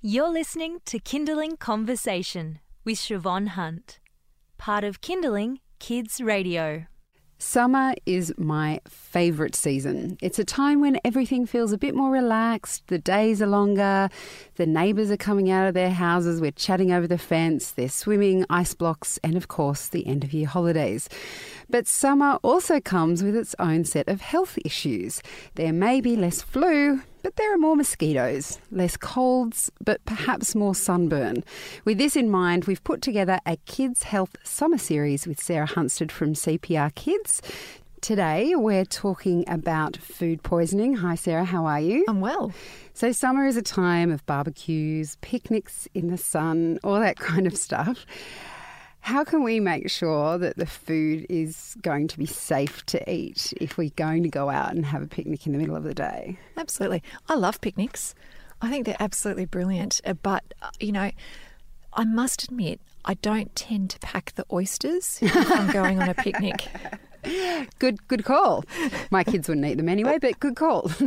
You're listening to Kinderling Conversation with Shevonne Hunt, part of Kinderling Kids Radio. Summer is my favourite season. It's a time when everything feels a bit more relaxed, the days are longer, the neighbours are coming out of their houses, we're chatting over the fence, they're swimming, ice blocks, and of course, the end of year holidays. But summer also comes with its own set of health issues. There may be less flu, but there are more mosquitoes, less colds, but perhaps more sunburn. With this in mind, we've put together a Kids Health Summer Series with Sarah Hunstead from CPR Kids. Today, we're talking about food poisoning. Hi, Sarah, how are you? I'm well. So, summer is a time of barbecues, picnics in the sun, all that kind of stuff. How can we make sure that the food is going to be safe to eat if we're going to go out and have a picnic in the middle of the day? Absolutely. I love picnics. I think they're absolutely brilliant. Uh, But, uh, you know, I must admit, I don't tend to pack the oysters if I'm going on a picnic. Good, good call. My kids wouldn't eat them anyway, but good call.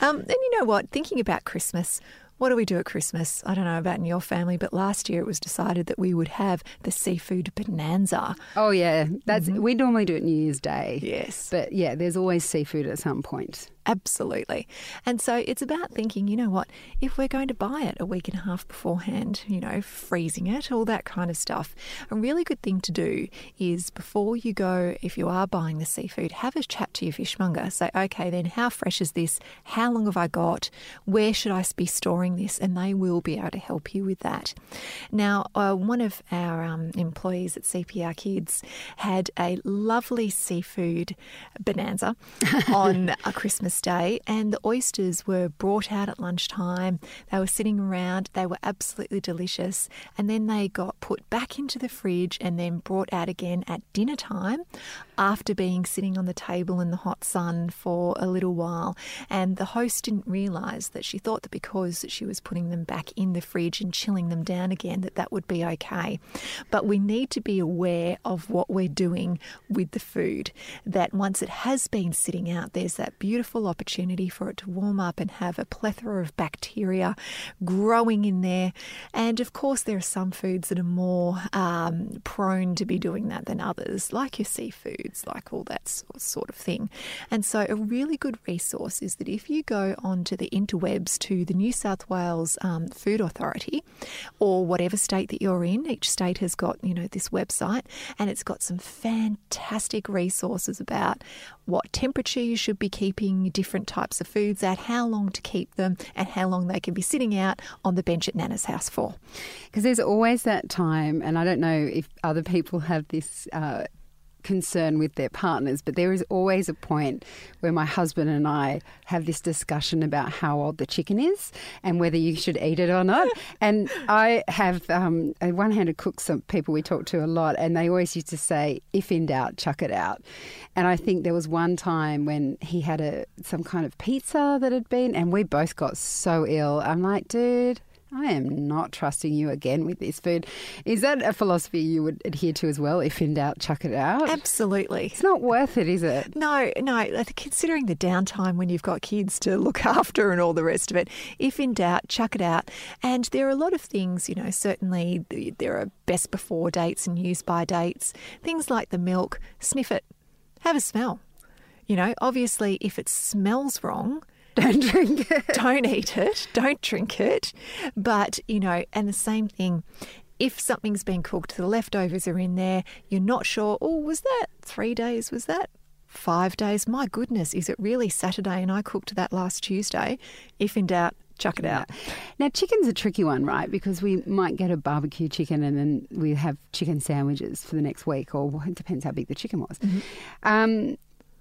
Um, and you know what? Thinking about Christmas, what do we do at Christmas? I don't know about in your family, but last year it was decided that we would have the seafood bonanza. oh yeah, that's mm-hmm. we normally do it New Year's Day. Yes. But yeah, there's always seafood at some point. Absolutely. And so it's about thinking, you know what, if we're going to buy it a week and a half beforehand, you know, freezing it, all that kind of stuff. A really good thing to do is before you go, if you are buying the seafood, have a chat to your fishmonger. Say, okay, then how fresh is this? How long have I got? Where should I be storing this? And they will be able to help you with that. Now, uh, one of our um, employees at CPR Kids had a lovely seafood bonanza on a Christmas Day, and the oysters were brought out at lunchtime. They were sitting around, they were absolutely delicious, and then they got put back into the fridge and then brought out again at dinner time after being sitting on the table in the hot sun for a little while. And the host didn't realise that she thought that because she was putting them back in the fridge and chilling them down again, that that would be okay. But we need to be aware of what we're doing with the food. That once it has been sitting out, there's that beautiful opportunity for it to warm up and have a plethora of bacteria growing in there. And of course, there are some foods that are more um, prone to be doing that than others, like your seafoods, like all that sort- sort of thing. And so, a really good resource is that if you go onto the interwebs to the New South Wales um, Food Authority or whatever state that you're in, each state has got, you know, this website and it's got some fantastic resources about what temperature you should be keeping different types of foods at, how long to keep them, and how long they can be sitting out on the bench at Nana's house for. Because there's always that time, and I don't know if other people have this uh, concern with their partners, but there is always a point where my husband and I have this discussion about how old the chicken is and whether you should eat it or not. and I have um, a one-handed cook, some people we talk to a lot, and they always used to say, "If in doubt, chuck it out." And I think there was one time when he had a some kind of pizza that had been, and we both got so ill. I'm like, dude. I am not trusting you again with this food. Is that a philosophy you would adhere to as well? If in doubt, chuck it out. Absolutely. It's not worth it, is it? No, no. Considering the downtime when you've got kids to look after and all the rest of it, if in doubt, chuck it out. And there are a lot of things, you know, certainly there are best before dates and use by dates. Things like the milk, sniff it, have a smell. You know, obviously, if it smells wrong, Don't drink it. don't eat it, don't drink it. But, you know, and the same thing, if something's been cooked, the leftovers are in there, you're not sure, oh, was that three days? Was that five days? My goodness, is it really Saturday? And I cooked that last Tuesday. If in doubt, chuck it out. Now, chicken's a tricky one, right? Because we might get a barbecue chicken and then we have chicken sandwiches for the next week, or it depends how big the chicken was. Um,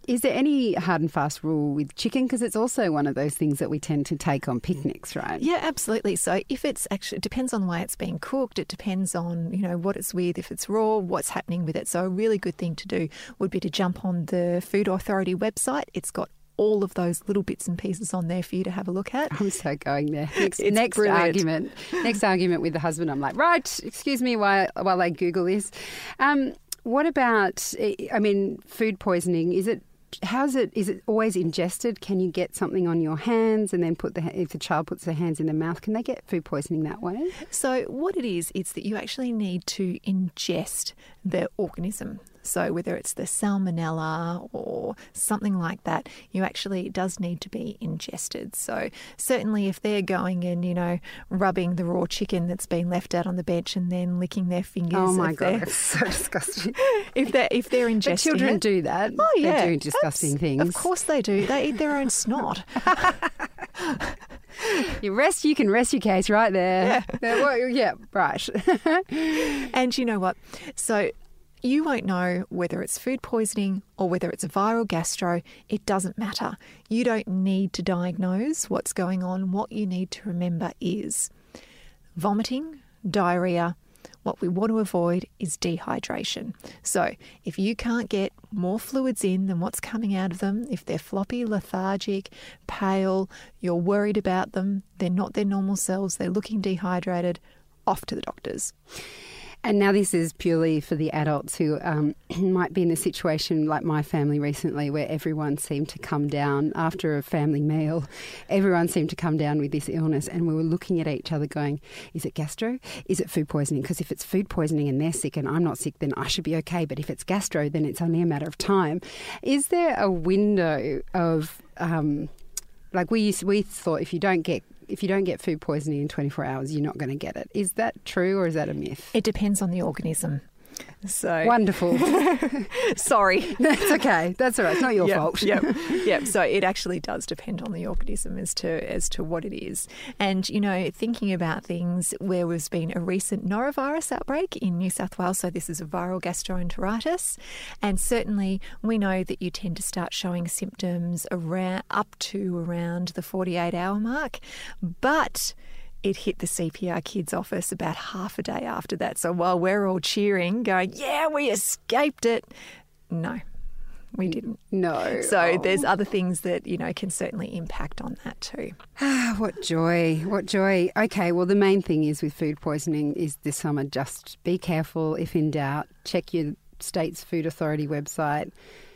is there any hard and fast rule with chicken? Because it's also one of those things that we tend to take on picnics, right? Yeah, absolutely. So if it's actually it depends on the way it's being cooked, it depends on, you know, what it's with, if it's raw, what's happening with it. So a really good thing to do would be to jump on the Food Authority website. It's got all of those little bits and pieces on there for you to have a look at. I'm so going there. Next, next argument. Next argument with the husband. I'm like, right, excuse me while while I Google this. Um, what about? I mean, food poisoning. Is it how's it? Is it always ingested? Can you get something on your hands and then put the if the child puts their hands in their mouth? Can they get food poisoning that way? So, what it is, it's that you actually need to ingest the organism. So, whether it's the salmonella or something like that, you actually it does need to be ingested. So, certainly, if they're going and you know rubbing the raw chicken that's been left out on the bench and then licking their fingers, Oh my god, they're- so disgusting. if they're if they're ingesting But children it, do that. Oh yeah, they're doing disgusting things. Of course they do. They eat their own snot. You rest. You can rest your case right there. Yeah, yeah right. And you know what? So you won't know whether it's food poisoning or whether it's a viral gastro. It doesn't matter. You don't need to diagnose what's going on. What you need to remember is vomiting, diarrhea. What we want to avoid is dehydration. So, if you can't get more fluids in than what's coming out of them, if they're floppy, lethargic, pale, you're worried about them, they're not their normal selves, they're looking dehydrated, off to the doctors. And now this is purely for the adults who um, might be in a situation like my family recently, where everyone seemed to come down after a family meal. Everyone seemed to come down with this illness, and we were looking at each other, going, "Is it gastro? Is it food poisoning? Because if it's food poisoning and they're sick and I'm not sick, then I should be okay. But if it's gastro, then it's only a matter of time." Is there a window of um, like we we thought if you don't get if you don't get food poisoning in 24 hours, you're not going to get it. Is that true or is that a myth? It depends on the organism. So Wonderful. sorry. That's okay. That's all right. It's not your Yep, fault. Yep. yep. So it actually does depend on the organism as to as to what it is. And you know, thinking about things where there's been a recent norovirus outbreak in New South Wales, so this is a viral gastroenteritis, and certainly we know that you tend to start showing symptoms around up to around the 48 hour mark, but it hit the CPR kids office about half a day after that. So while we're all cheering, going, "Yeah, we escaped it," no, we didn't. No. So Oh. there's other things that you know can certainly impact on that too. Ah, what joy. What joy. Okay, well, the main thing is with food poisoning is this summer just be careful. If in doubt, check your state's food authority website.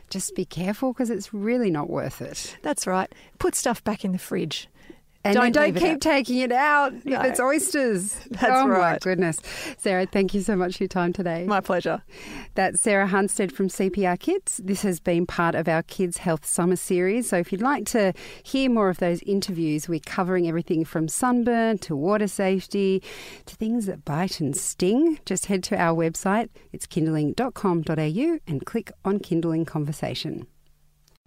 Just be careful because it's really not worth it. That's right. Put stuff back in the fridge. And Don't don't leave it keep taking it out No. if it's oysters. That's oh my right. goodness. Sarah, thank you so much for your time today. My pleasure. That's Sarah Hunstead from CPR Kids. This has been part of our Kids Health Summer series. So if you'd like to hear more of those interviews, we're covering everything from sunburn to water safety to things that bite and sting. Just head to our website. It's kinderling.com.au and click on Kinderling Conversation.